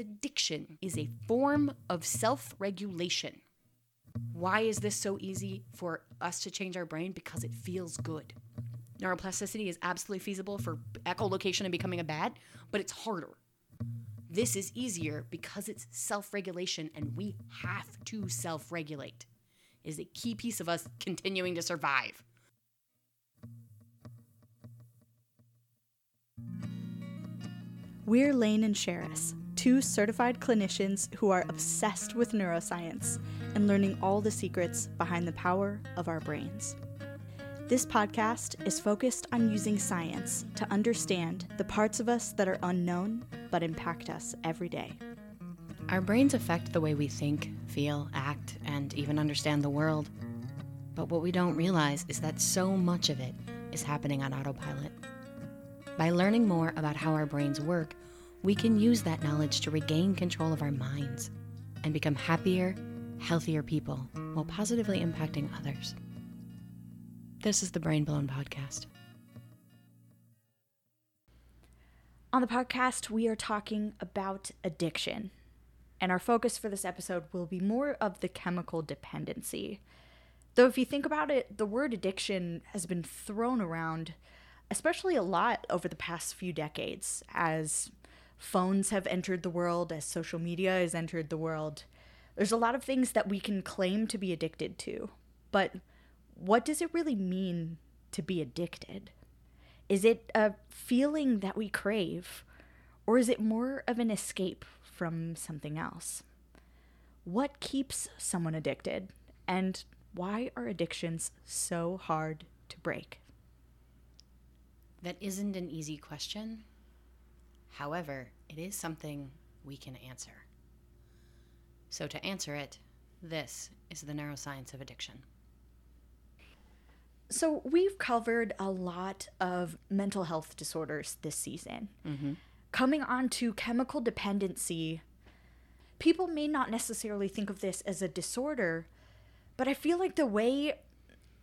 Addiction is a form of self regulation. Why is this so easy for us to change our brain? Because it feels good. Neuroplasticity is absolutely feasible for echolocation and becoming a bat, but it's harder. This is easier because it's self regulation and we have to self regulate. Is a key piece of us continuing to survive. We're Laine and Sheris, two certified clinicians who are obsessed with neuroscience and learning all the secrets behind the power of our brains. This podcast is focused on using science to understand the parts of us that are unknown but impact us every day. Our brains affect the way we think, feel, act, and even understand the world. But what we don't realize is that so much of it is happening on autopilot. By learning more about how our brains work, we can use that knowledge to regain control of our minds and become happier, healthier people while positively impacting others. This is the Brain Blown Podcast. On the podcast, we are talking about addiction. And our focus for this episode will be more of the chemical dependency. Though, if you think about it, the word addiction has been thrown around, especially a lot over the past few decades, as phones have entered the world, as social media has entered the world. There's a lot of things that we can claim to be addicted to. But what does it really mean to be addicted? Is it a feeling that we crave, or is it more of an escape from something else? What keeps someone addicted, and why are addictions so hard to break? That isn't an easy question. However, it is something we can answer. So, to answer it, this is the neuroscience of addiction. So, we've covered a lot of mental health disorders this season. Mm-hmm. Coming on to chemical dependency, people may not necessarily think of this as a disorder, but I feel like the way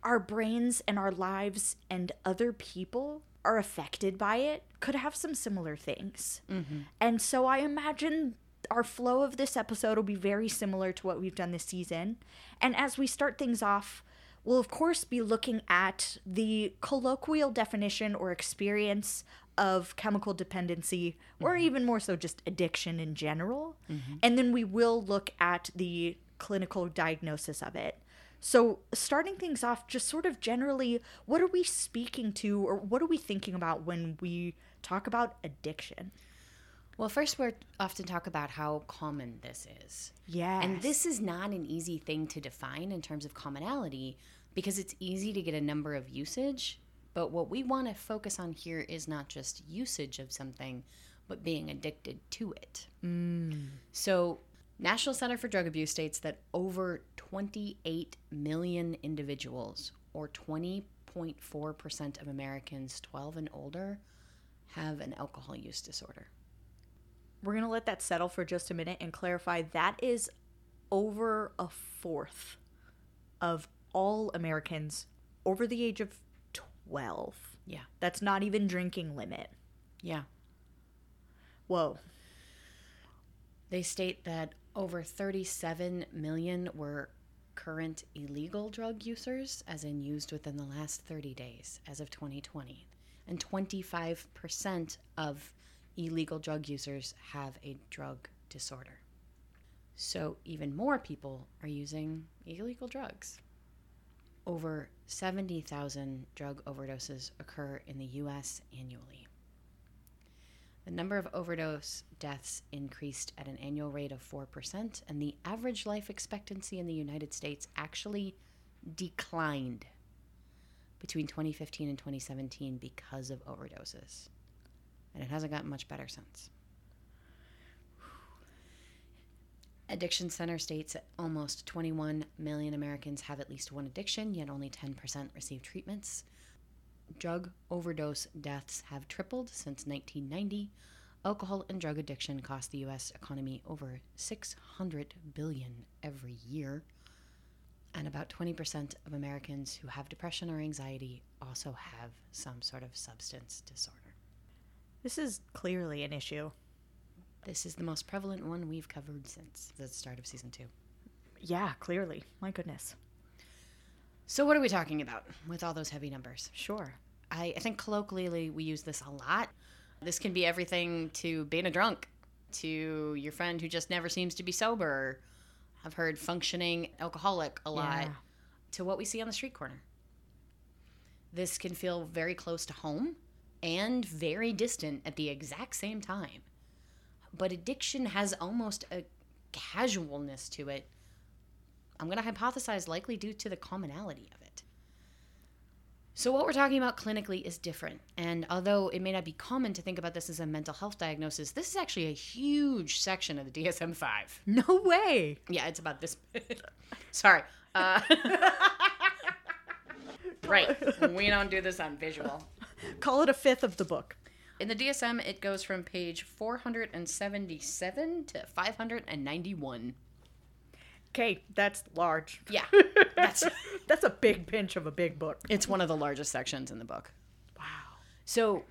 our brains and our lives and other people are affected by it could have some similar things. Mm-hmm. And so I imagine our flow of this episode will be very similar to what we've done this season. And as we start things off, we'll of course be looking at the colloquial definition or experience of chemical dependency, or even more so just addiction in general. And then we will look at the clinical diagnosis of it. So, starting things off, just sort of generally, what are we speaking to or what are we thinking about when we talk about addiction? Well, first, we're often talk about how common this is. Yeah. And this is not an easy thing to define in terms of commonality because it's easy to get a number of usage. But what we want to focus on here is not just usage of something, but being addicted to it. Mm. So, National Center for Drug Abuse states that over 28 million individuals, or 20.4% of Americans 12 and older, have an alcohol use disorder. We're going to let that settle for just a minute and clarify that is over a fourth of all Americans over the age of 12. Yeah. That's not even drinking limit. Yeah. Whoa. They state that over 37 million were current illegal drug users, as in used within the last 30 days as of 2020. And 25% of illegal drug users have a drug disorder. So even more people are using illegal drugs. Over 70,000 drug overdoses occur in the US annually. The number of overdose deaths increased at an annual rate of 4%, and the average life expectancy in the United States actually declined between 2015 and 2017 because of overdoses. And it hasn't gotten much better since. Addiction Center states that almost 21 million Americans have at least one addiction, yet only 10% receive treatments. Drug overdose deaths have tripled since 1990. Alcohol and drug addiction cost the US economy over 600 billion every year. And about 20% of Americans who have depression or anxiety also have some sort of substance disorder. This is clearly an issue. This is the most prevalent one we've covered since the start of season two. Yeah, clearly. My goodness. So, what are we talking about with all those heavy numbers? Sure. I, I think colloquially we use this a lot. This can be everything to being a drunk, to your friend who just never seems to be sober. I've heard functioning alcoholic a lot, Yeah. to what we see on the street corner. This can feel very close to home and very distant at the exact same time. But addiction has almost a casualness to it. I'm going to hypothesize likely due to the commonality of it. So, what we're talking about clinically is different. And although it may not be common to think about this as a mental health diagnosis, this is actually a huge section of the DSM 5. No way. Yeah, it's about this. Sorry. Uh, right. We don't do this on visual. Call it a fifth of the book. In the DSM, it goes from page 477 to 591. Okay, that's large. Yeah, that's That's a big pinch of a big book. it's one of the largest sections in the book. Wow. So,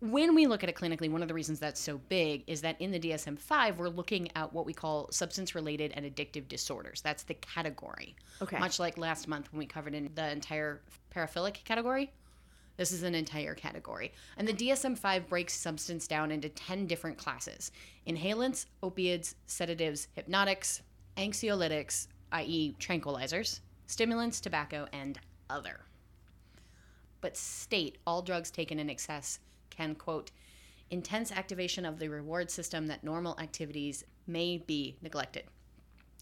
when we look at it clinically, one of the reasons that's so big is that in the DSM 5, we're looking at what we call substance related and addictive disorders. That's the category. Okay. Much like last month when we covered in the entire paraphilic category, this is an entire category. And the DSM 5 breaks substance down into 10 different classes inhalants, opiates, sedatives, hypnotics, anxiolytics, i.e., tranquilizers, stimulants, tobacco, and other but state all drugs taken in excess can, quote, intense activation of the reward system that normal activities may be neglected.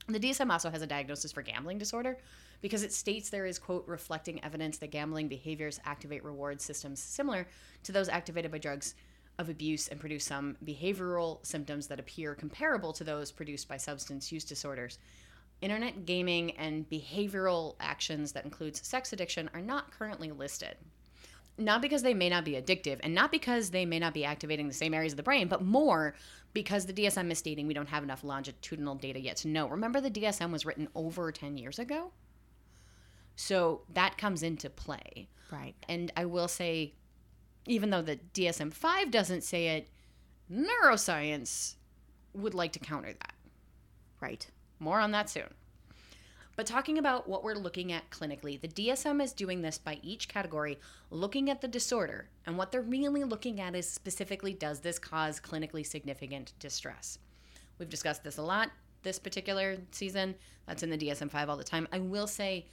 The DSM also has a diagnosis for gambling disorder because it states there is, quote, reflecting evidence that gambling behaviors activate reward systems similar to those activated by drugs of abuse and produce some behavioral symptoms that appear comparable to those produced by substance use disorders. Internet gaming and behavioral actions that includes sex addiction are not currently listed. Not because they may not be addictive and not because they may not be activating the same areas of the brain, but more because the DSM is stating we don't have enough longitudinal data yet to know. Remember, the DSM was written over 10 years ago? So that comes into play. Right. And I will say, even though the DSM 5 doesn't say it, neuroscience would like to counter that. Right. More on that soon. But talking about what we're looking at clinically, the DSM is doing this by each category, looking at the disorder. And what they're really looking at is specifically does this cause clinically significant distress? We've discussed this a lot this particular season. That's in the DSM 5 all the time. I will say,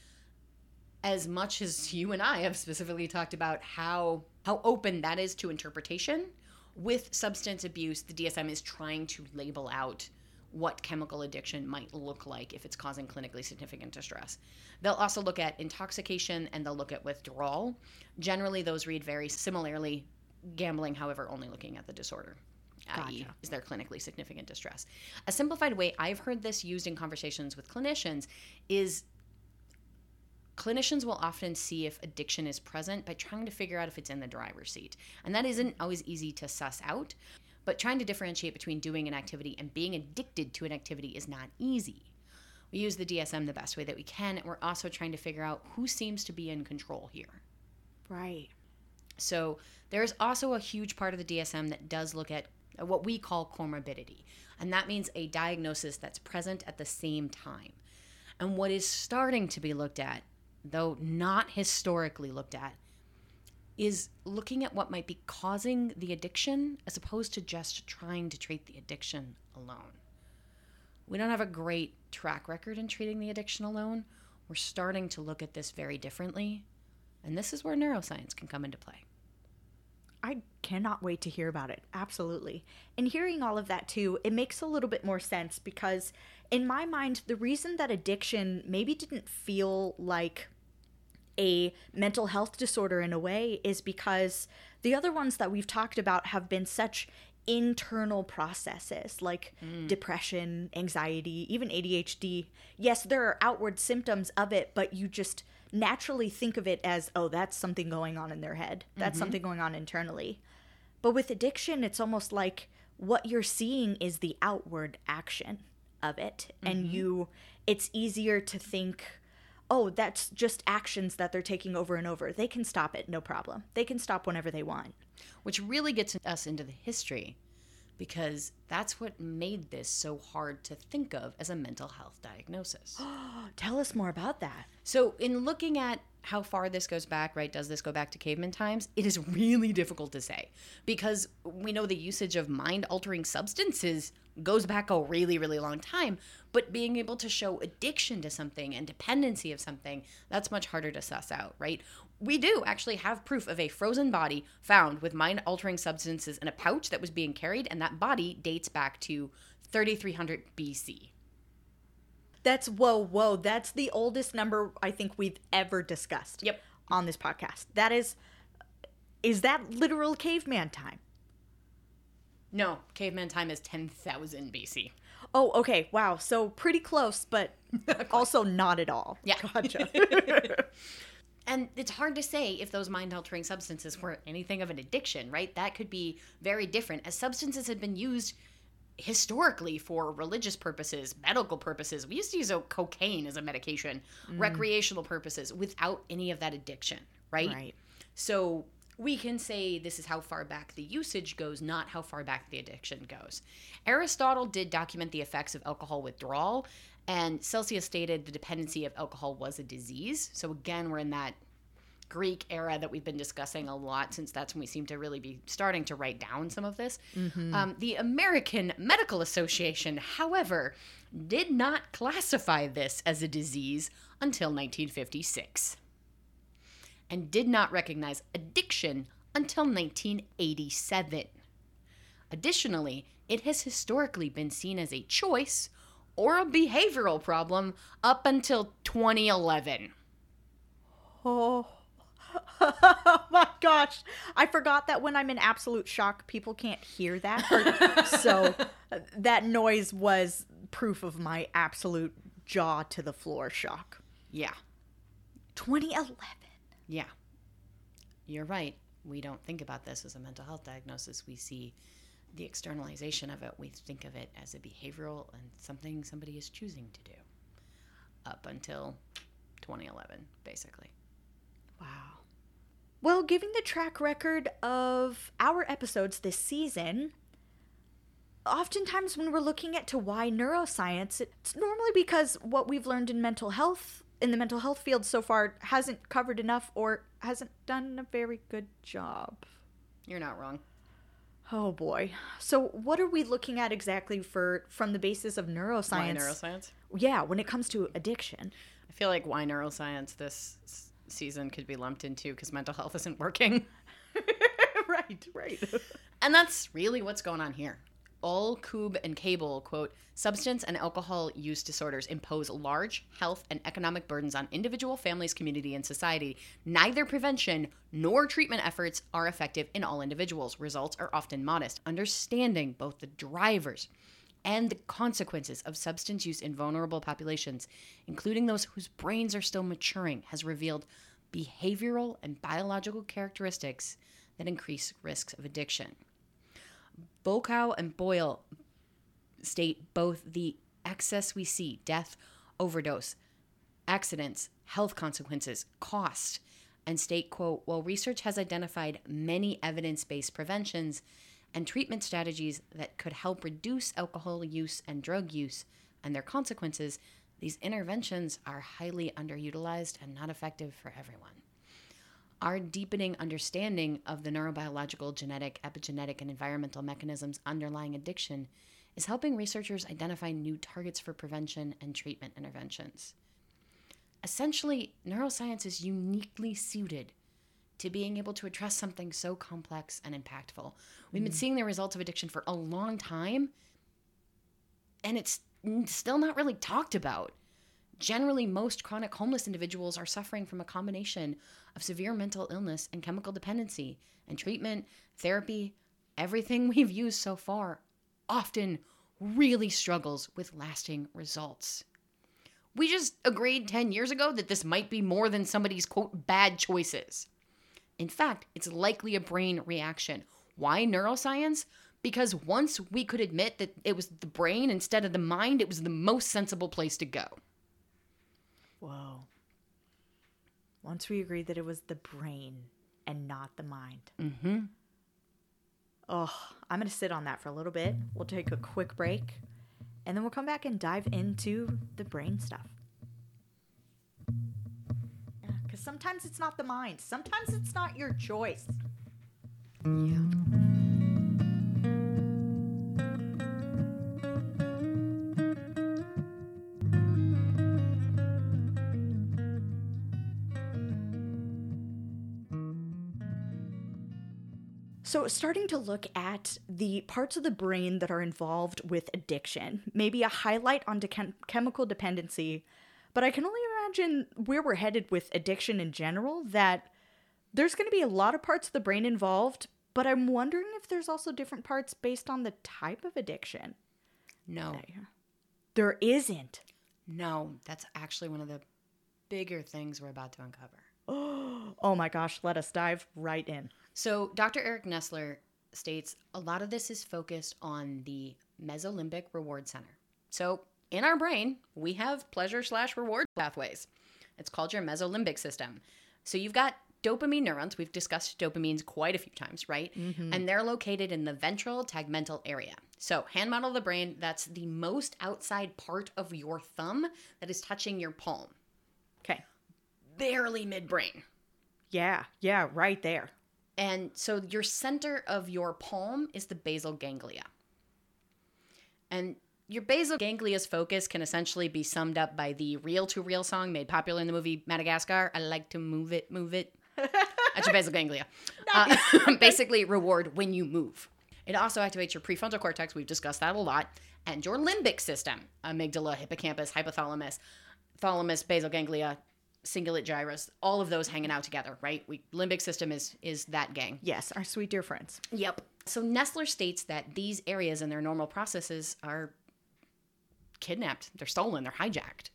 as much as you and I have specifically talked about how how open that is to interpretation, with substance abuse, the DSM is trying to label out what chemical addiction might look like if it's causing clinically significant distress. They'll also look at intoxication and they'll look at withdrawal. Generally, those read very similarly. Gambling, however, only looking at the disorder. i.e., is there clinically significant distress? A simplified way I've heard this used in conversations with clinicians is clinicians will often see if addiction is present by trying to figure out if it's in the driver's seat. And that isn't always easy to suss out, but trying to differentiate between doing an activity and being addicted to an activity is not easy. We use the DSM the best way that we can, and we're also trying to figure out who seems to be in control here. Right. So there's also a huge part of the DSM that does look at what we call comorbidity. And that means a diagnosis that's present at the same time. And what is starting to be looked at, though not historically looked at, is looking at what might be causing the addiction as opposed to just trying to treat the addiction alone. We don't have a great track record in treating the addiction alone. We're starting to look at this very differently. And this is where neuroscience can come into play. I cannot wait to hear about it. Absolutely. And hearing all of that too, it makes a little bit more sense because, in my mind, the reason that addiction maybe didn't feel like a mental health disorder in a way is because the other ones that we've talked about have been such internal processes like mm. depression, anxiety, even ADHD. Yes, there are outward symptoms of it, but you just naturally think of it as, oh, that's something going on in their head. That's mm-hmm. something going on internally. But with addiction, it's almost like what you're seeing is the outward action of it. And mm-hmm. you, it's easier to think, oh, that's just actions that they're taking over and over. They can stop it, no problem. They can stop whenever they want. which really gets us into the history because that's what made this so hard to think of as a mental health diagnosis. Tell us more about that. So, in looking at how far this goes back, right? Does this go back to caveman times? It is really difficult to say because we know the usage of mind altering substances goes back a really, really long time. But being able to show addiction to something and dependency of something, that's much harder to suss out, right? We do actually have proof of a frozen body found with mind altering substances in a pouch that was being carried, and that body dates back to 3300 BC. That's whoa, whoa. That's the oldest number I think we've ever discussed. Yep. On this podcast. That is is that literal caveman time? No, caveman time is 10,000 BC. Oh, okay. Wow. So pretty close, but also not at all. Yeah. Gotcha. And it's hard to say if those mind altering substances were anything of an addiction, right? That could be very different, as substances had been used historically for religious purposes, medical purposes. We used to use oh, cocaine as a medication, mm. recreational purposes, without any of that addiction, right? right. So we can say this is how far back the usage goes, not how far back the addiction goes. Aristotle did document the effects of alcohol withdrawal, and Celsus stated the dependency of alcohol was a disease. So again, we're in that Greek era that we've been discussing a lot since that's when we seem to really be starting to write down some of this. Um, the American Medical Association, however, did not classify this as a disease until 1956 and did not recognize addiction until 1987. Additionally, it has historically been seen as a choice or a behavioral problem up until 2011. Oh. oh my gosh. I forgot that when I'm in absolute shock, people can't hear that. So that noise was proof of my absolute jaw to the floor shock. Yeah, 2011. Yeah. You're right. We don't think about this as a mental health diagnosis. We see the externalization of it. We think of it as a behavioral and something somebody is choosing to do up until 2011, basically. Wow. Well, given the track record of our episodes this season, oftentimes when we're looking at to why neuroscience, it's normally because what we've learned in mental health in the mental health field so far hasn't covered enough or hasn't done a very good job. You're not wrong. Oh boy. So what are we looking at exactly for from the basis of neuroscience? Why neuroscience? Yeah, when it comes to addiction. I feel like why neuroscience this season could be lumped into because mental health isn't working. right, right. And that's really what's going on here. Uhl Koob and Cable quote substance and alcohol use disorders impose large health and economic burdens on individual families community and society. Neither prevention nor treatment efforts are effective in all individuals. Results are often modest. Understanding both the drivers and the consequences of substance use in vulnerable populations including those whose brains are still maturing has revealed behavioral and biological characteristics that increase risks of addiction Volkow and Boyle state both the excess we see, death, overdose, accidents, health consequences, cost, and state, quote, while research has identified many evidence based preventions and treatment strategies that could help reduce alcohol use and drug use and their consequences, these interventions are highly underutilized and not effective for everyone. Our deepening understanding of the neurobiological, genetic, epigenetic, and environmental mechanisms underlying addiction is helping researchers identify new targets for prevention and treatment interventions. Essentially, neuroscience is uniquely suited to being able to address something so complex and impactful. We've been mm. seeing the results of addiction for a long time, and it's still not really talked about. Generally, most chronic homeless individuals are suffering from a combination of severe mental illness and chemical dependency, and treatment, therapy, everything we've used so far often really struggles with lasting results. We just agreed 10 years ago that this might be more than somebody's quote bad choices. In fact, it's likely a brain reaction. Why neuroscience? Because once we could admit that it was the brain instead of the mind, it was the most sensible place to go. Whoa. Once we agreed that it was the brain and not the mind. Mm-hmm. Oh, I'm going to sit on that for a little bit. We'll take a quick break and then we'll come back and dive into the brain stuff. Because sometimes it's not the mind, sometimes it's not your choice. Yeah. So, starting to look at the parts of the brain that are involved with addiction, maybe a highlight on de- chemical dependency, but I can only imagine where we're headed with addiction in general that there's going to be a lot of parts of the brain involved, but I'm wondering if there's also different parts based on the type of addiction. No. There isn't. No, that's actually one of the bigger things we're about to uncover. Oh my gosh, let us dive right in. So, Dr. Eric Nestler states a lot of this is focused on the mesolimbic reward center. So, in our brain, we have pleasure slash reward pathways. It's called your mesolimbic system. So, you've got dopamine neurons. We've discussed dopamines quite a few times, right? Mm-hmm. And they're located in the ventral tegmental area. So, hand model of the brain, that's the most outside part of your thumb that is touching your palm, Okay. barely midbrain. Yeah, yeah, right there. And so your center of your palm is the basal ganglia. And your basal ganglia's focus can essentially be summed up by the reel to reel song made popular in the movie Madagascar. I like to move it, move it. That's your basal ganglia. Uh, basically, reward when you move. It also activates your prefrontal cortex. We've discussed that a lot. And your limbic system amygdala, hippocampus, hypothalamus, thalamus, basal ganglia, cingulate gyrus, all of those hanging out together, right? We limbic system is is that gang. Yes, our sweet dear friends. Yep. So Nestler states that these areas and their normal processes are kidnapped, they're stolen, they're hijacked.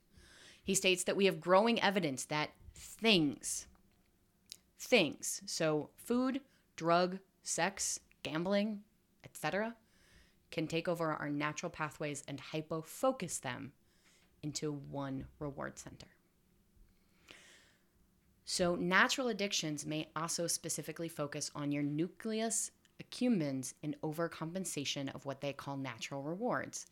He states that we have growing evidence that things, things, so food, drug, sex, gambling, etc., can take over our natural pathways and hypofocus them into one reward center. So, natural addictions may also specifically focus on your nucleus accumbens in overcompensation of what they call natural rewards,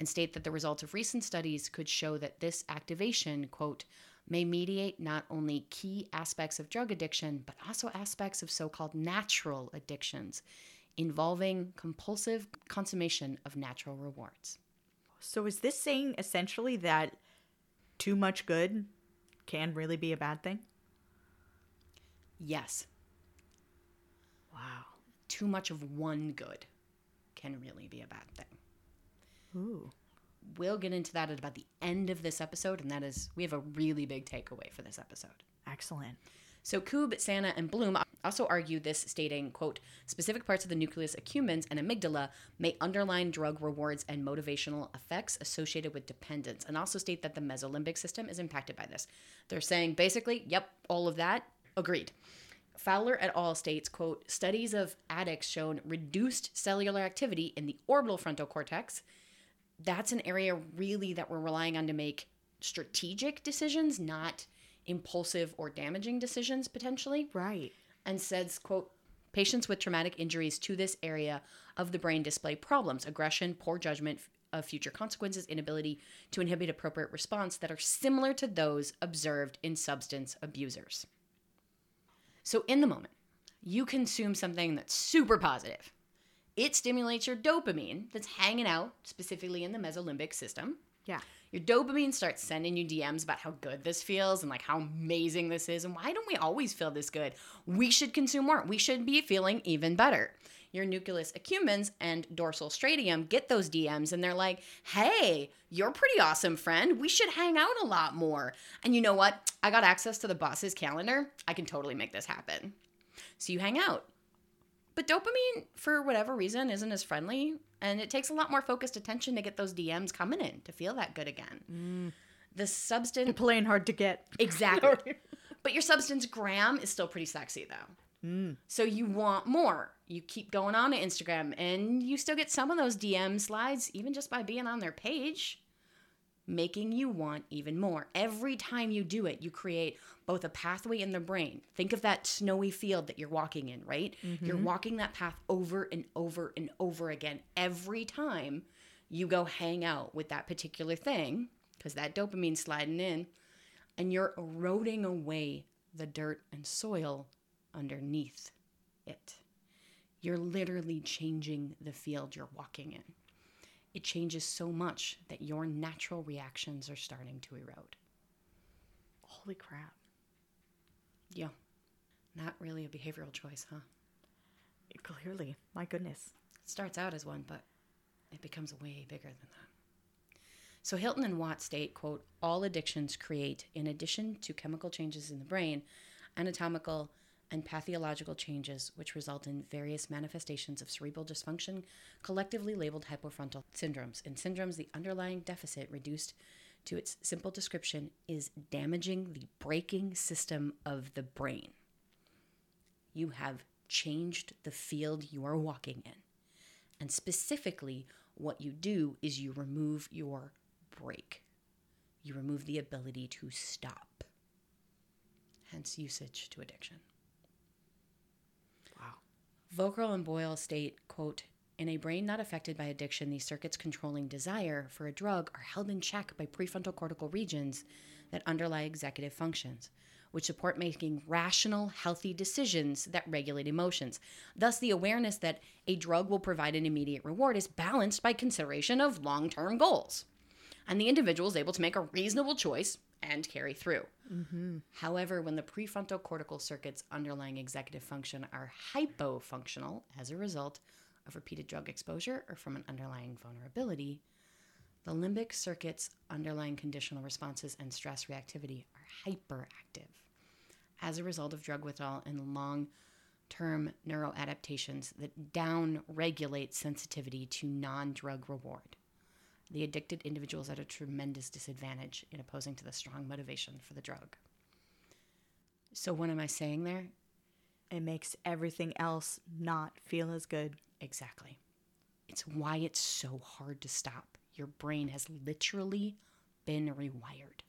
and state that the results of recent studies could show that this activation, quote, may mediate not only key aspects of drug addiction, but also aspects of so called natural addictions involving compulsive consummation of natural rewards. So is this saying essentially that too much good can really be a bad thing? Yes, Wow. too much of one good can really be a bad thing. Ooh. We'll get into that at about the end of this episode, and that is we have a really big takeaway for this episode. Excellent. So Koob, Sanna, and Bloom also argue this, stating, quote, specific parts of the nucleus accumbens and amygdala may underline drug rewards and motivational effects associated with dependence, and also state that the mesolimbic system is impacted by this. They're saying basically, yep, all of that, agreed. Fowler et al. states, quote, studies of addicts shown reduced cellular activity in the orbital frontal cortex. That's an area really that we're relying on to make strategic decisions, not impulsive or damaging decisions potentially Right. and says quote patients with traumatic injuries to this area of the brain display problems aggression poor judgment of future consequences inability to inhibit appropriate response that are similar to those observed in substance abusers so in the moment you consume something that's super positive it stimulates your dopamine that's hanging out specifically in the mesolimbic system Yeah. your dopamine starts sending you DMs about how good this feels and like how amazing this is. And why don't we always feel this good? We should consume more. We should be feeling even better. Your nucleus accumbens and dorsal striatum get those DMs and they're like, hey, you're pretty awesome, friend. We should hang out a lot more. And you know what? I got access to the boss's calendar. I can totally make this happen. So you hang out. But dopamine, for whatever reason, isn't as friendly, and it takes a lot more focused attention to get those DMs coming in to feel that good again. Mm. The substance, Playing hard to get. exactly. but your substance gram is still pretty sexy though. Mm. So you want more. You keep going on to Instagram, and you still get some of those DM slides, even just by being on their page. making you want even more. Every time you do it, you create both a pathway in the brain. Think of that snowy field that you're walking in, right? You're mm-hmm. walking that path over and over and over again every time you go hang out with that particular thing because that dopamine's sliding in and you're eroding away the dirt and soil underneath it. You're literally changing the field you're walking in. It changes so much that your natural reactions are starting to erode. Holy crap. Yeah. Not really a behavioral choice, huh? Clearly. My goodness. It starts out as one, but it becomes way bigger than that. So Hilton and Watts state, quote, all addictions create, in addition to chemical changes in the brain, anatomical and pathological changes which result in various manifestations of cerebral dysfunction, collectively labeled hypofrontal syndromes. In syndromes, the underlying deficit, reduced to its simple description, is damaging the braking system of the brain. You have changed the field you are walking in. And specifically, what you do is you remove your brake. You remove the ability to stop. Hence, usage to addiction. Volkow and Boyle state, quote, in a brain not affected by addiction, these circuits controlling desire for a drug are held in check by prefrontal cortical regions that underlie executive functions, which support making rational, healthy decisions that regulate emotions. Thus, the awareness that a drug will provide an immediate reward is balanced by consideration of long term goals. And the individual is able to make a reasonable choice and carry through. Mm-hmm. However, when the prefrontal cortical circuits underlying executive function are hypofunctional as a result of repeated drug exposure or from an underlying vulnerability, the limbic circuits underlying conditional responses and stress reactivity are hyperactive as a result of drug withdrawal and long term neuroadaptations that down regulate sensitivity to non drug reward. The addicted individual is at a tremendous disadvantage in opposing to the strong motivation for the drug. So, what am I saying there? It makes everything else not feel as good. Exactly. It's why it's so hard to stop. Your brain has literally been rewired.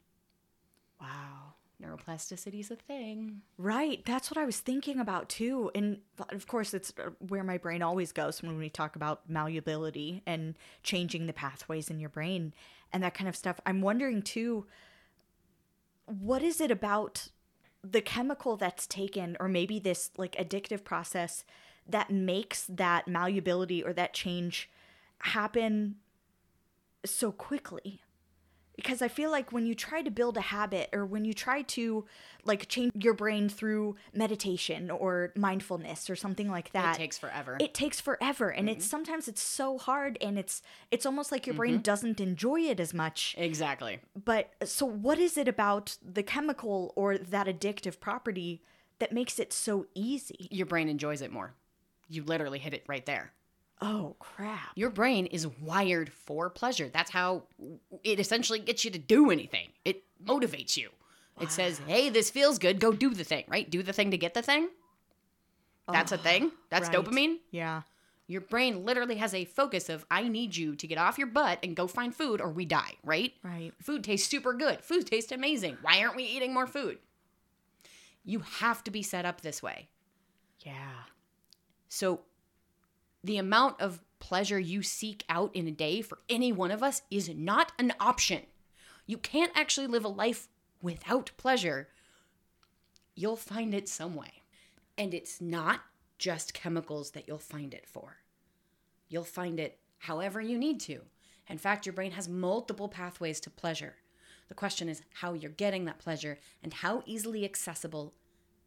Wow. Neuroplasticity is a thing. Right. That's what I was thinking about too. And of course, it's uh, where my brain always goes when we talk about malleability and changing the pathways in your brain and that kind of stuff. I'm wondering too, what is it about the chemical that's taken, or maybe this like addictive process that makes that malleability or that change happen so quickly? Because I feel like when you try to build a habit or when you try to like change your brain through meditation or mindfulness or something like that it takes forever. it takes forever and it's mm-hmm. sometimes it's so hard and it's it's almost like your brain mm-hmm. doesn't enjoy it as much exactly. but so what is it about the chemical or that addictive property that makes it so easy Your brain enjoys it more. You literally hit it right there. Oh crap Your brain is wired for pleasure. That's how it essentially gets you to do anything. It motivates you. It says, hey, this feels good. Go do the thing, right? Do the thing to get the thing. That's a thing. That's right. dopamine. yeah Your brain literally has a focus of, I need you to get off your butt and go find food or we die, right? right Food tastes super good. Food tastes amazing. Why aren't we eating more food? You have to be set up this way. yeah So, the amount of pleasure you seek out in a day for any one of us is not an option. You can't actually live a life without pleasure. You'll find it some way. And it's not just chemicals that you'll find it for. You'll find it however you need to. In fact, your brain has multiple pathways to pleasure. The question is how you're getting that pleasure and how easily accessible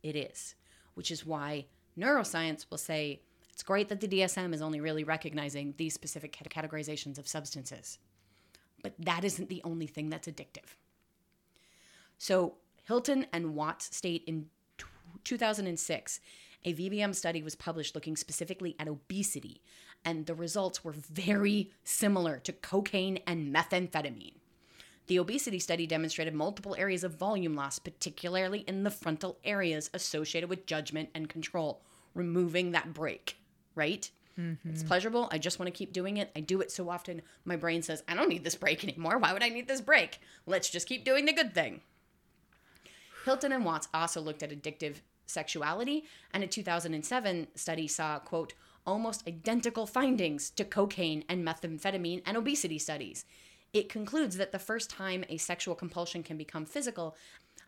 it is, which is why neuroscience will say it's great that the DSM is only really recognizing these specific categorizations of substances. But that isn't the only thing that's addictive. So, Hilton and Watts state in 2006, a VBM study was published looking specifically at obesity, and the results were very similar to cocaine and methamphetamine. The obesity study demonstrated multiple areas of volume loss, particularly in the frontal areas associated with judgment and control, removing that brake, right? It's mm-hmm. pleasurable. I just want to keep doing it. I do it so often, my brain says, I don't need this break anymore. Why would I need this break? Let's just keep doing the good thing. Hilton and Watts also looked at addictive sexuality, and a 2007 study saw, quote, almost identical findings to cocaine and methamphetamine and obesity studies. It concludes that the first time a sexual compulsion can become physical,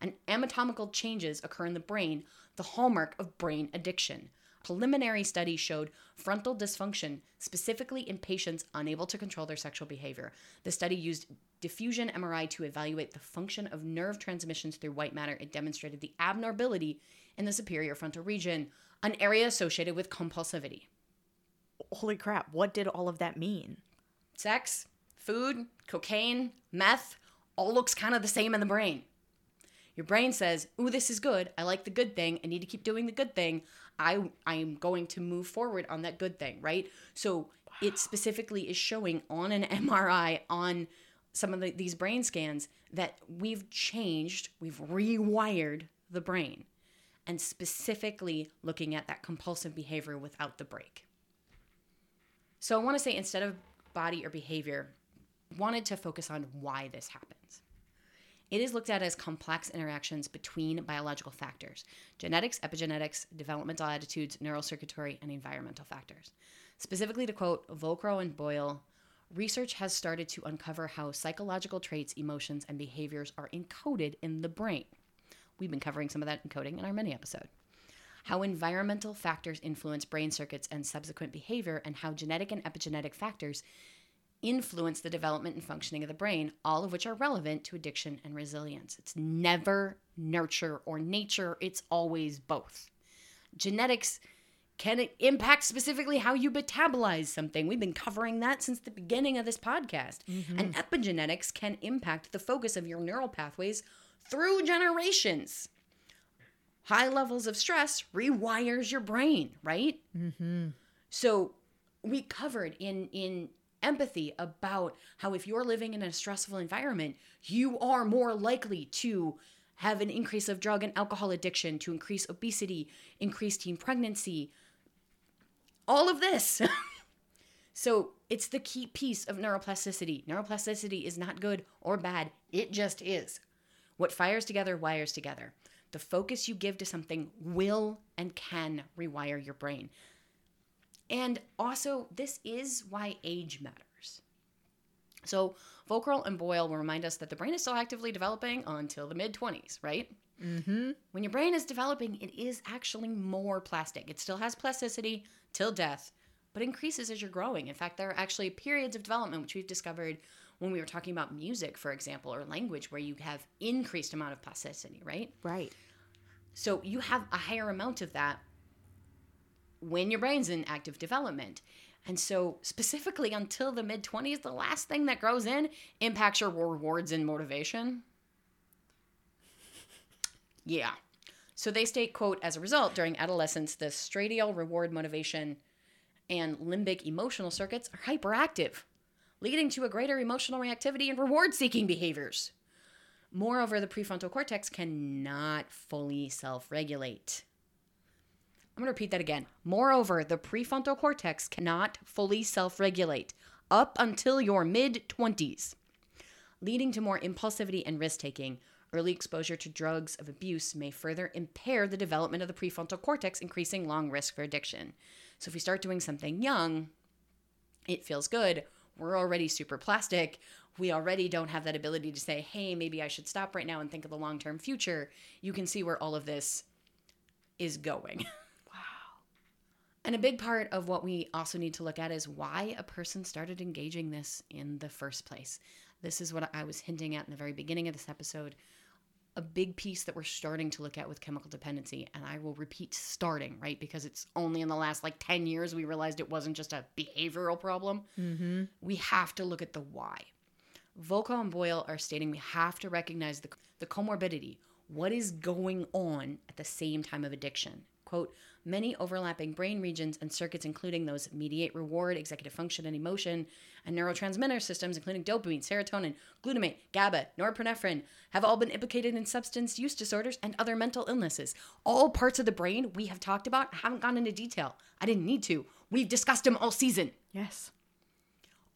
an anatomical changes occur in the brain, the hallmark of brain addiction. Preliminary studies showed frontal dysfunction, specifically in patients unable to control their sexual behavior. The study used diffusion MRI to evaluate the function of nerve transmissions through white matter. It demonstrated the abnormality in the superior frontal region, an area associated with compulsivity. Holy crap, what did all of that mean? Sex, food, cocaine, meth, all looks kind of the same in the brain. Your brain says, "Ooh, this is good. I like the good thing. I need to keep doing the good thing. I I am going to move forward on that good thing, right?" So it specifically is showing on an MRI on some of the, these brain scans that we've changed, we've rewired the brain, and specifically looking at that compulsive behavior without the break. So I want to say instead of body or behavior, wanted to focus on why this happens. It is looked at as complex interactions between biological factors genetics, epigenetics, developmental attitudes, neural circuitry, and environmental factors. Specifically, to quote Volkow and Boyle, research has started to uncover how psychological traits, emotions, and behaviors are encoded in the brain. We've been covering some of that encoding in our mini episode. How environmental factors influence brain circuits and subsequent behavior, and how genetic and epigenetic factors influence the development and functioning of the brain, all of which are relevant to addiction and resilience. It's never nurture or nature, it's always both. Genetics can impact specifically how you metabolize something. We've been covering that since the beginning of this podcast. Mm-hmm. And epigenetics can impact the focus of your neural pathways through generations. High levels of stress rewires your brain, right? Mm-hmm. So we covered in in empathy about how if you're living in a stressful environment, you are more likely to have an increase of drug and alcohol addiction, to increase obesity, increase teen pregnancy, all of this. so it's the key piece of neuroplasticity. Neuroplasticity is not good or bad, it just is. What fires together wires together. The focus you give to something will and can rewire your brain. And also, this is why age matters. So, Volkow and Boyle will remind us that the brain is still actively developing until the mid 20s, right? Mm-hmm. When your brain is developing, it is actually more plastic. It still has plasticity till death, but increases as you're growing. In fact, there are actually periods of development, which we've discovered when we were talking about music, for example, or language, where you have increased amount of plasticity, right? Right. So you have a higher amount of that when your brain's in active development. And so, specifically until the mid 20s, the last thing that grows in impacts your rewards and motivation. Yeah. So they state, quote, as a result, during adolescence, the striatal reward motivation and limbic emotional circuits are hyperactive, leading to a greater emotional reactivity and reward seeking behaviors. Moreover, the prefrontal cortex cannot fully self regulate. I'm going to repeat that again. Moreover, the prefrontal cortex cannot fully self regulate up until your mid 20s, leading to more impulsivity and risk taking. Early exposure to drugs of abuse may further impair the development of the prefrontal cortex, increasing long risk for addiction. So, if we start doing something young, it feels good. We're already super plastic. We already don't have that ability to say, hey, maybe I should stop right now and think of the long term future. You can see where all of this is going. And a big part of what we also need to look at is why a person started engaging this in the first place. This is what I was hinting at in the very beginning of this episode. A big piece that we're starting to look at with chemical dependency, and I will repeat starting, right? Because it's only in the last like 10 years we realized it wasn't just a behavioral problem. Mm-hmm. We have to look at the why. Volkow and Boyle are stating we have to recognize the, the comorbidity. What is going on at the same time of addiction? Quote, many overlapping brain regions and circuits, including those mediate reward, executive function, and emotion, and neurotransmitter systems, including dopamine, serotonin, glutamate, GABA, norepinephrine, have all been implicated in substance use disorders and other mental illnesses. All parts of the brain we have talked about haven't gone into detail. I didn't need to. We've discussed them all season. Yes.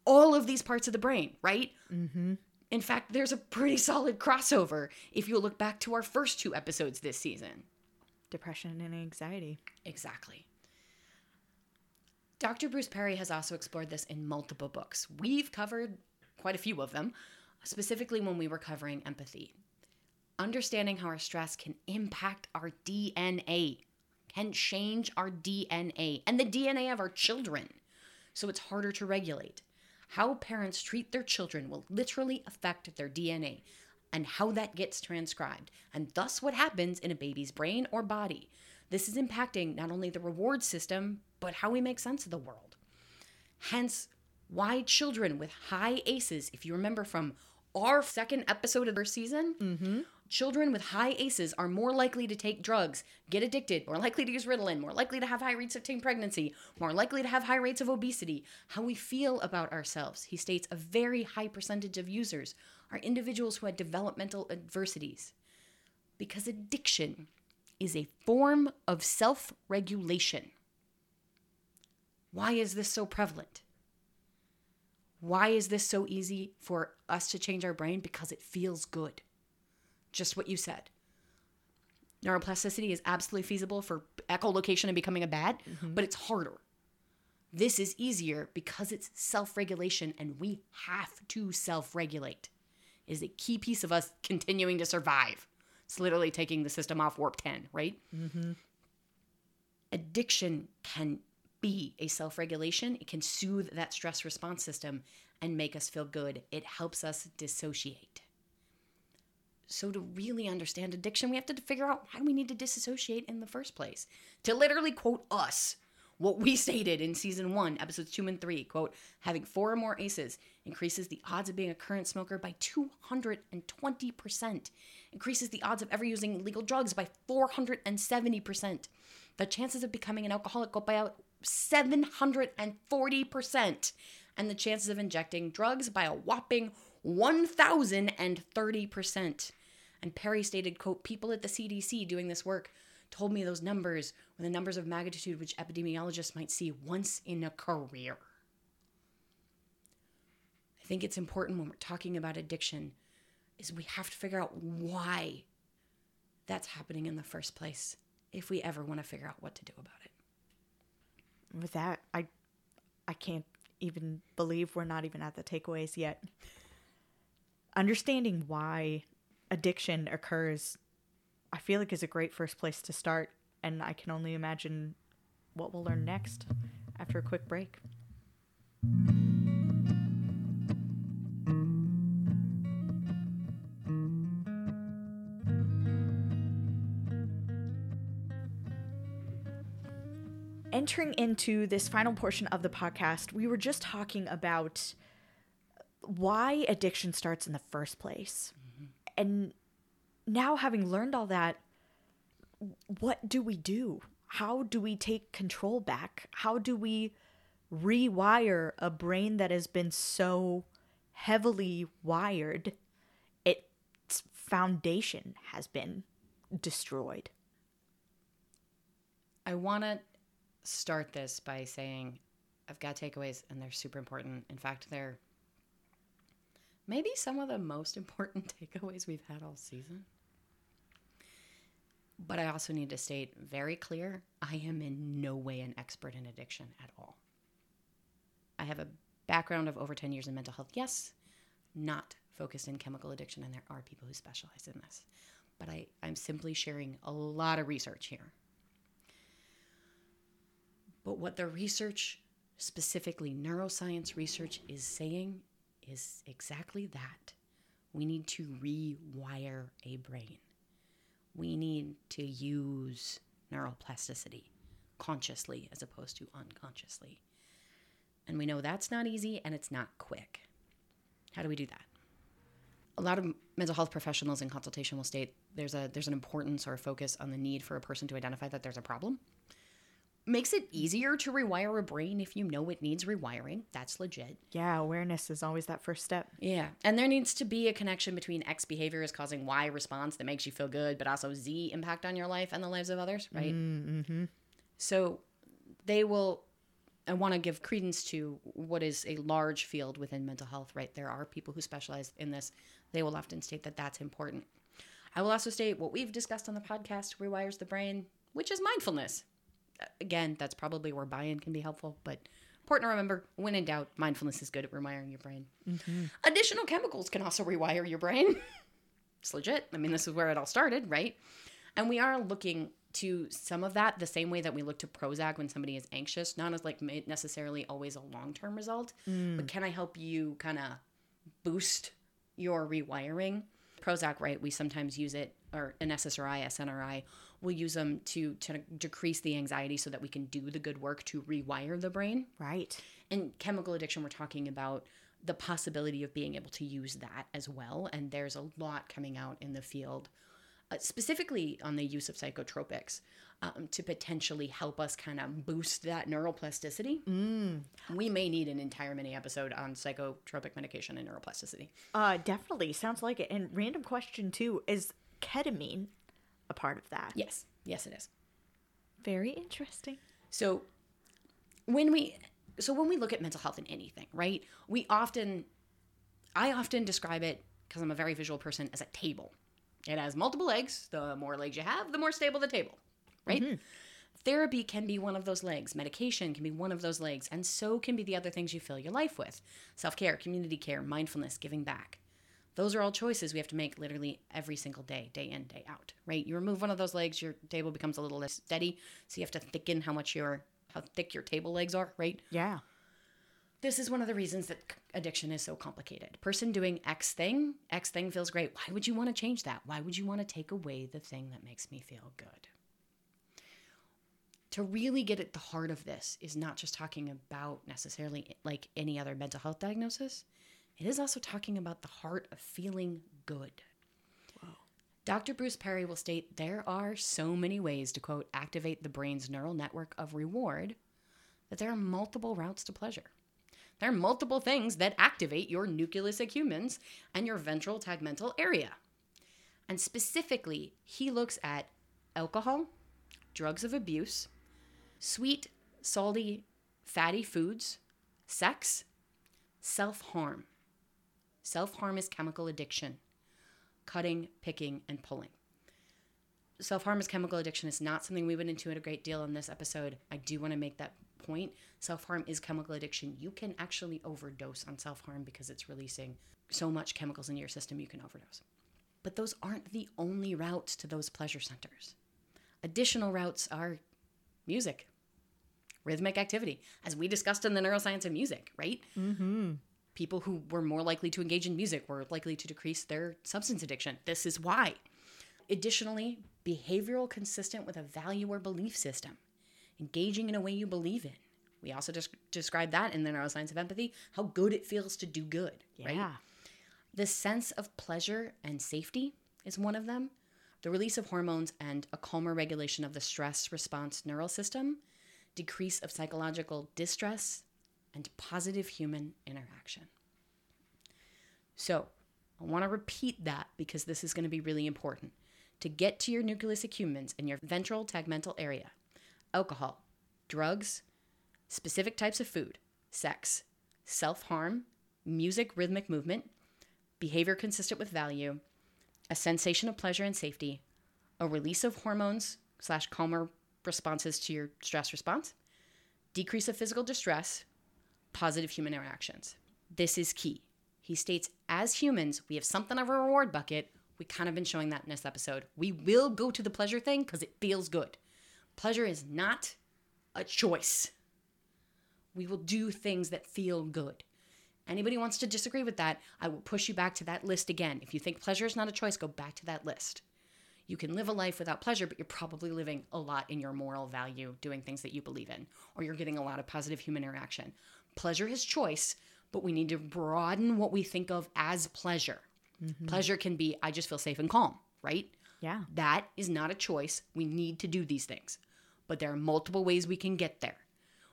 All of these parts of the brain, right? Mm-hmm. In fact, there's a pretty solid crossover if you look back to our first two episodes this season. Depression and anxiety. Exactly. Dr. Bruce Perry has also explored this in multiple books. We've covered quite a few of them, specifically when we were covering empathy. Understanding how our stress can impact our DNA, can change our DNA and the DNA of our children, so it's harder to regulate. How parents treat their children will literally affect their DNA and how that gets transcribed, and thus what happens in a baby's brain or body. This is impacting not only the reward system, but how we make sense of the world. Hence, why children with high ACEs, if you remember from our second episode of our season, mm-hmm. children with high ACEs are more likely to take drugs, get addicted, more likely to use Ritalin, more likely to have high rates of teen pregnancy, more likely to have high rates of obesity. How we feel about ourselves, he states a very high percentage of users are individuals who had developmental adversities. Because addiction is a form of self regulation. Why is this so prevalent? Why is this so easy for us to change our brain? Because it feels good. Just what you said. Neuroplasticity is absolutely feasible for echolocation and becoming a bad, mm-hmm. but it's harder. This is easier because it's self regulation and we have to self regulate. Is a key piece of us continuing to survive. It's literally taking the system off warp 10, right? Addiction can be a self regulation, it can soothe that stress response system and make us feel good. It helps us dissociate. So, to really understand addiction, we have to figure out why we need to disassociate in the first place. To literally quote us, what we stated in season one, episodes two and three quote, having four or more ACEs increases the odds of being a current smoker by 220%, increases the odds of ever using illegal drugs by 470%, the chances of becoming an alcoholic go by about 740%, and the chances of injecting drugs by a whopping 1030%. And Perry stated, quote, people at the CDC doing this work told me those numbers were the numbers of magnitude which epidemiologists might see once in a career. I think it's important when we're talking about addiction is we have to figure out why that's happening in the first place if we ever want to figure out what to do about it. With that, I I can't even believe we're not even at the takeaways yet. Understanding why addiction occurs, I feel like is a great first place to start, and I can only imagine what we'll learn next after a quick break. Entering into this final portion of the podcast, we were just talking about why addiction starts in the first place. Mm-hmm. And now, having learned all that, what do we do? How do we take control back? How do we rewire a brain that has been so heavily wired? Its foundation has been destroyed. I want to start this by saying I've got takeaways and they're super important. In fact, they're maybe some of the most important takeaways we've had all season. But I also need to state very clear I am in no way an expert in addiction at all. I have a background of over 10 years in mental health, yes, not focused in chemical addiction, and there are people who specialize in this. But I, I'm simply sharing a lot of research here. But what the research, specifically neuroscience research, is saying is exactly that. We need to rewire a brain. We need to use neuroplasticity consciously as opposed to unconsciously. And we know that's not easy and it's not quick. How do we do that? A lot of mental health professionals in consultation will state there's a there's an importance or a focus on the need for a person to identify that there's a problem makes it easier to rewire a brain if you know it needs rewiring. That's legit. Yeah, awareness is always that first step. Yeah. And there needs to be a connection between X behavior is causing Y response that makes you feel good, but also Z impact on your life and the lives of others, right? Mm-hmm. So they will I want to give credence to what is a large field within mental health, right? There are people who specialize in this. They will often state that that's important. I will also state what we've discussed on the podcast rewires the brain, which is mindfulness. Again, that's probably where buy in can be helpful, but important to remember when in doubt, mindfulness is good at rewiring your brain. Mm-hmm. Additional chemicals can also rewire your brain. it's legit. I mean, this is where it all started, right? And we are looking to some of that the same way that we look to Prozac when somebody is anxious, not as like necessarily always a long term result, mm. but can I help you kind of boost your rewiring? Prozac, right? We sometimes use it, or an SSRI, SNRI, we'll use them to to decrease the anxiety so that we can do the good work to rewire the brain. Right. In chemical addiction, we're talking about the possibility of being able to use that as well. And there's a lot coming out in the field, uh, specifically on the use of psychotropics, um, to potentially help us kind of boost that neuroplasticity. We may need an entire mini episode on psychotropic medication and neuroplasticity. Uh, definitely sounds like it. And random question too: Is ketamine a part of that? Yes, yes, it is. Very interesting. So when we so when we look at mental health in anything, right? We often I often describe it because I'm a very visual person as a table. It has multiple legs. The more legs you have, the more stable the table, right? Mm-hmm. Therapy can be one of those legs. Medication can be one of those legs, and so can be the other things you fill your life with. Self-care, community care, mindfulness, giving back. Those are all choices we have to make literally every single day, day in, day out, right? You remove one of those legs, your table becomes a little less steady, so you have to thicken how much your how thick your table legs are, right? Yeah. This is one of the reasons that addiction is so complicated. Person doing X thing, X thing feels great. Why would you want to change that? Why would you want to take away the thing that makes me feel good? To really get at the heart of this is not just talking about necessarily like any other mental health diagnosis. It is also talking about the heart of feeling good. Dr. Bruce Perry will state there are so many ways to quote activate the brain's neural network of reward that there are multiple routes to pleasure. There are multiple things that activate your nucleus accumbens and your ventral tegmental area. And specifically, he looks at alcohol, drugs of abuse, sweet, salty, fatty foods, sex, self harm. Self harm is chemical addiction, cutting, picking, and pulling. Self harm is chemical addiction is not something we went into in a great deal in this episode. I do want to make that point. Self harm is chemical addiction. You can actually overdose on self harm because it's releasing so much chemicals into your system you can overdose. But those aren't the only routes to those pleasure centers. Additional routes are music, rhythmic activity, as we discussed in the neuroscience of music, right? Mm-hmm. People who were more likely to engage in music were likely to decrease their substance addiction. This is why. Additionally, behavioral consistent with a value or belief system, engaging in a way you believe in. We also just described that in the neuroscience of empathy, how good it feels to do good, right? The sense of pleasure and safety is one of them. The release of hormones and a calmer regulation of the stress response neural system, decrease of psychological distress, and positive human interaction. So, I want to repeat that because this is going to be really important. To get to your nucleus accumbens in your ventral tegmental area, alcohol, drugs, specific types of food, sex, self harm, music, rhythmic movement, behavior consistent with value, a sensation of pleasure and safety, a release of hormones slash calmer responses to your stress response, decrease of physical distress, positive human interactions. This is key. He states, as humans, we have something of a reward bucket. We kind of been showing that in this episode. We will go to the pleasure thing because it feels good. Pleasure is not a choice. We will do things that feel good. Anybody wants to disagree with that, I will push you back to that list again. If you think pleasure is not a choice, go back to that list. You can live a life without pleasure, but you're probably living a lot in your moral value, doing things that you believe in, or you're getting a lot of positive human interaction. Pleasure is choice, but we need to broaden what we think of as pleasure. Mm-hmm. Pleasure can be, I just feel safe and calm, right? Yeah. That is not a choice. We need to do these things. But there are multiple ways we can get there.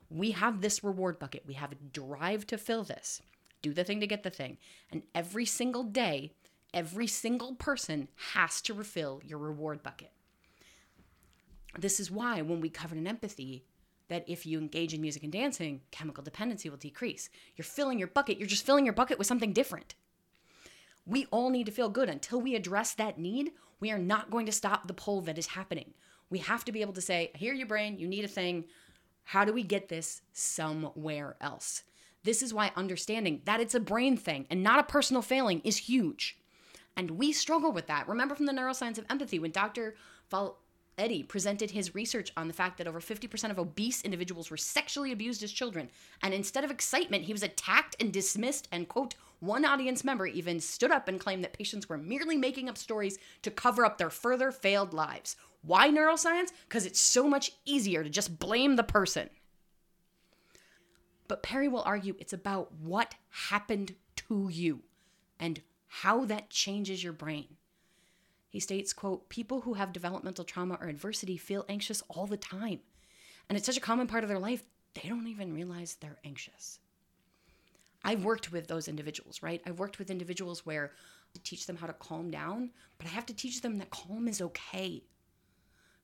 We have this reward bucket. We have a drive to fill this. Do the thing to get the thing. And every single day, every single person has to refill your reward bucket. This is why when we covered in empathy, that if you engage in music and dancing, chemical dependency will decrease. You're filling your bucket, you're just filling your bucket with something different. We all need to feel good. Until we address that need, we are not going to stop the pull that is happening. We have to be able to say, I hear you, brain, you need a thing. How do we get this somewhere else? This is why understanding that it's a brain thing and not a personal failing is huge. And we struggle with that. Remember from the neuroscience of empathy when Dr. Val- Eddie presented his research on the fact that over 50% of obese individuals were sexually abused as children. And instead of excitement, he was attacked and dismissed. And, quote, one audience member even stood up and claimed that patients were merely making up stories to cover up their further failed lives. Why neuroscience? Because it's so much easier to just blame the person. But Perry will argue it's about what happened to you and how that changes your brain. He states, quote, people who have developmental trauma or adversity feel anxious all the time. And it's such a common part of their life, they don't even realize they're anxious. I've worked with those individuals, right? I've worked with individuals where to teach them how to calm down, but I have to teach them that calm is okay.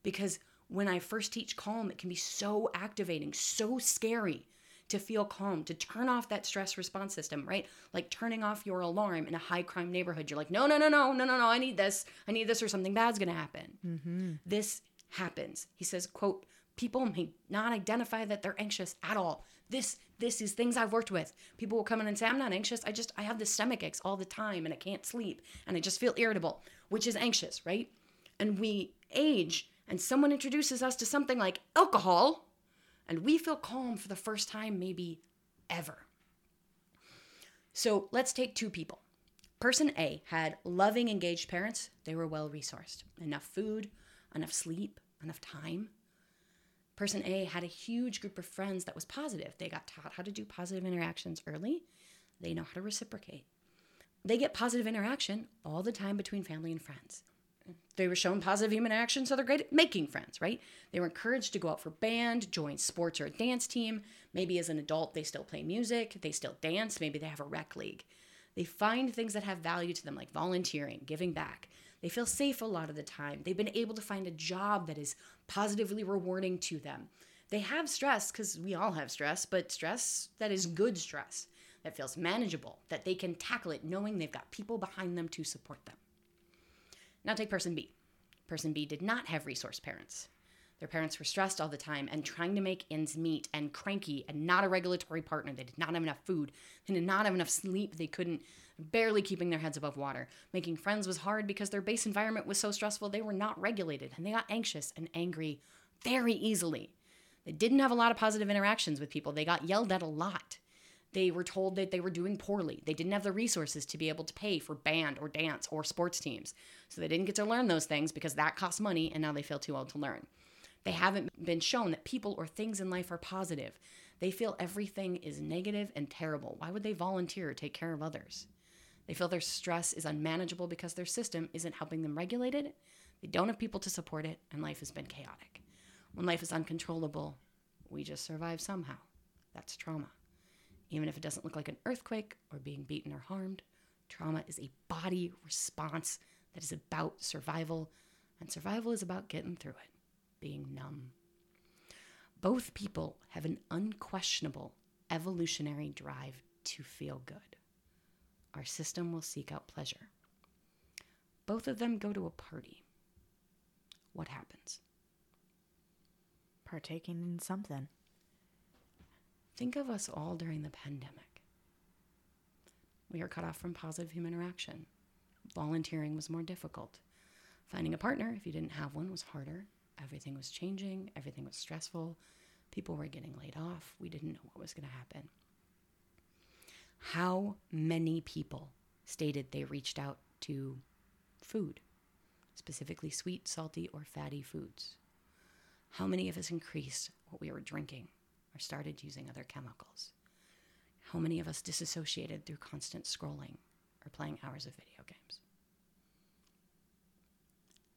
Because when I first teach calm, it can be so activating, so scary to feel calm, to turn off that stress response system, right? Like turning off your alarm in a high crime neighborhood. You're like, no, no, no, no, no, no, no, I need this. I need this or something bad's going to happen. Mm-hmm. This happens. He says, quote, people may not identify that they're anxious at all. This this is things I've worked with. People will come in and say, I'm not anxious. I just I have the stomach aches all the time and I can't sleep and I just feel irritable, which is anxious, right? And we age and someone introduces us to something like alcohol and we feel calm for the first time, maybe ever. So let's take two people. Person A had loving, engaged parents. They were well resourced, enough food, enough sleep, enough time. Person A had a huge group of friends that was positive. They got taught how to do positive interactions early, they know how to reciprocate. They get positive interaction all the time between family and friends they were shown positive human action, so they're great at making friends, right? They were encouraged to go out for band, join sports or a dance team. Maybe as an adult, they still play music, they still dance, maybe they have a rec league. They find things that have value to them, like volunteering, giving back. They feel safe a lot of the time. They've been able to find a job that is positively rewarding to them. They have stress, because we all have stress, but stress that is good stress, that feels manageable, that they can tackle it knowing they've got people behind them to support them. Now take person B. Person B did not have resource parents. Their parents were stressed all the time and trying to make ends meet and cranky and not a regulatory partner. They did not have enough food. They did not have enough sleep. They couldn't, barely keeping their heads above water. Making friends was hard because their base environment was so stressful. They were not regulated and they got anxious and angry very easily. They didn't have a lot of positive interactions with people. They got yelled at a lot. They were told that they were doing poorly. They didn't have the resources to be able to pay for band or dance or sports teams. So they didn't get to learn those things because that costs money and now they feel too old to learn. They haven't been shown that people or things in life are positive. They feel everything is negative and terrible. Why would they volunteer or take care of others? They feel their stress is unmanageable because their system isn't helping them regulate it. They don't have people to support it, and life has been chaotic. When life is uncontrollable, we just survive somehow. That's trauma. Even if it doesn't look like an earthquake or being beaten or harmed, trauma is a body response that is about survival, and survival is about getting through it, being numb. Both people have an unquestionable evolutionary drive to feel good. Our system will seek out pleasure. Both of them go to a party. What happens? Partaking in something. Think of us all during the pandemic. We are cut off from positive human interaction. Volunteering was more difficult. Finding a partner, if you didn't have one, was harder. Everything was changing, everything was stressful. People were getting laid off. We didn't know what was going to happen. How many people stated they reached out to food, specifically sweet, salty, or fatty foods? How many of us increased what we were drinking? Or started using other chemicals? How many of us disassociated through constant scrolling or playing hours of video games?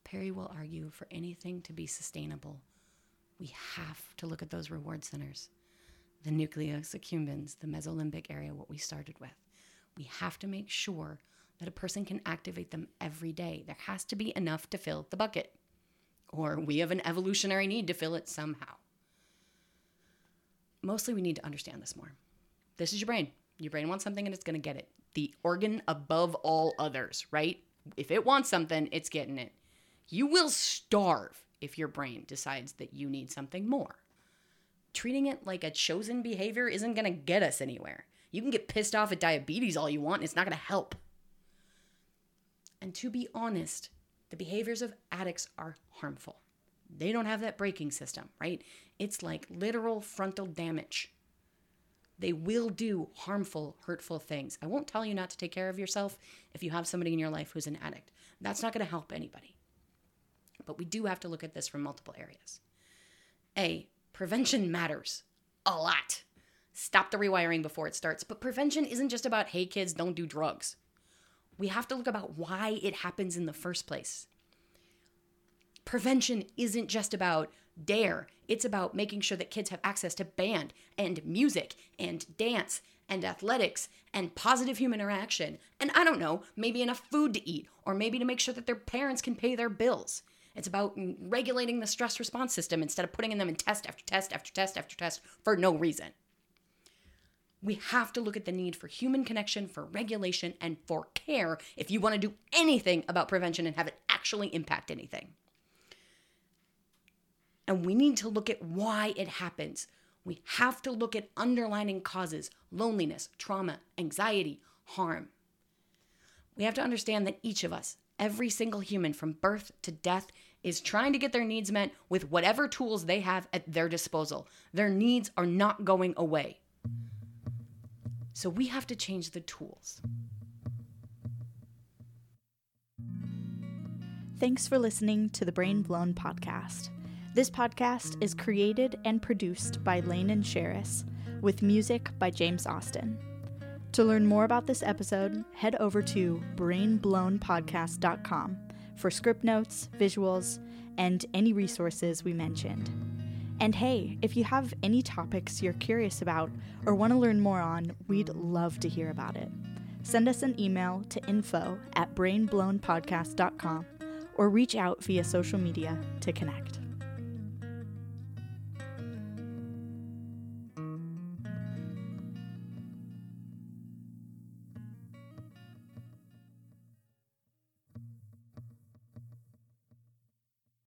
Perry will argue for anything to be sustainable, we have to look at those reward centers the nucleus accumbens, the mesolimbic area, what we started with. We have to make sure that a person can activate them every day. There has to be enough to fill the bucket, or we have an evolutionary need to fill it somehow. Mostly we need to understand this more. This is your brain. Your brain wants something and it's going to get it. The organ above all others, right? If it wants something, it's getting it. You will starve if your brain decides that you need something more. Treating it like a chosen behavior isn't going to get us anywhere. You can get pissed off at diabetes all you want, it's not going to help. And to be honest, the behaviors of addicts are harmful. They don't have that braking system, right? It's like literal frontal damage. They will do harmful, hurtful things. I won't tell you not to take care of yourself if you have somebody in your life who's an addict. That's not going to help anybody. But we do have to look at this from multiple areas. A, prevention matters a lot. Stop the rewiring before it starts. But prevention isn't just about, hey, kids, don't do drugs. We have to look about why it happens in the first place. Prevention isn't just about dare, it's about making sure that kids have access to band and music and dance and athletics and positive human interaction. And I don't know, maybe enough food to eat, or maybe to make sure that their parents can pay their bills. It's about regulating the stress response system instead of putting them in test after test after test after test for no reason. We have to look at the need for human connection, for regulation, and for care if you want to do anything about prevention and have it actually impact anything. And we need to look at why it happens. We have to look at underlying causes loneliness, trauma, anxiety, harm. We have to understand that each of us, every single human from birth to death, is trying to get their needs met with whatever tools they have at their disposal. Their needs are not going away. So we have to change the tools. Thanks for listening to the Brain Blown podcast. This podcast is created and produced by Laine and Sherris, with music by James Austin. To learn more about this episode, head over to brainblownpodcast.com for script notes, visuals, and any resources we mentioned. And hey, if you have any topics you're curious about or want to learn more on, we'd love to hear about it. Send us an email to info at brainblownpodcast.com or reach out via social media to connect.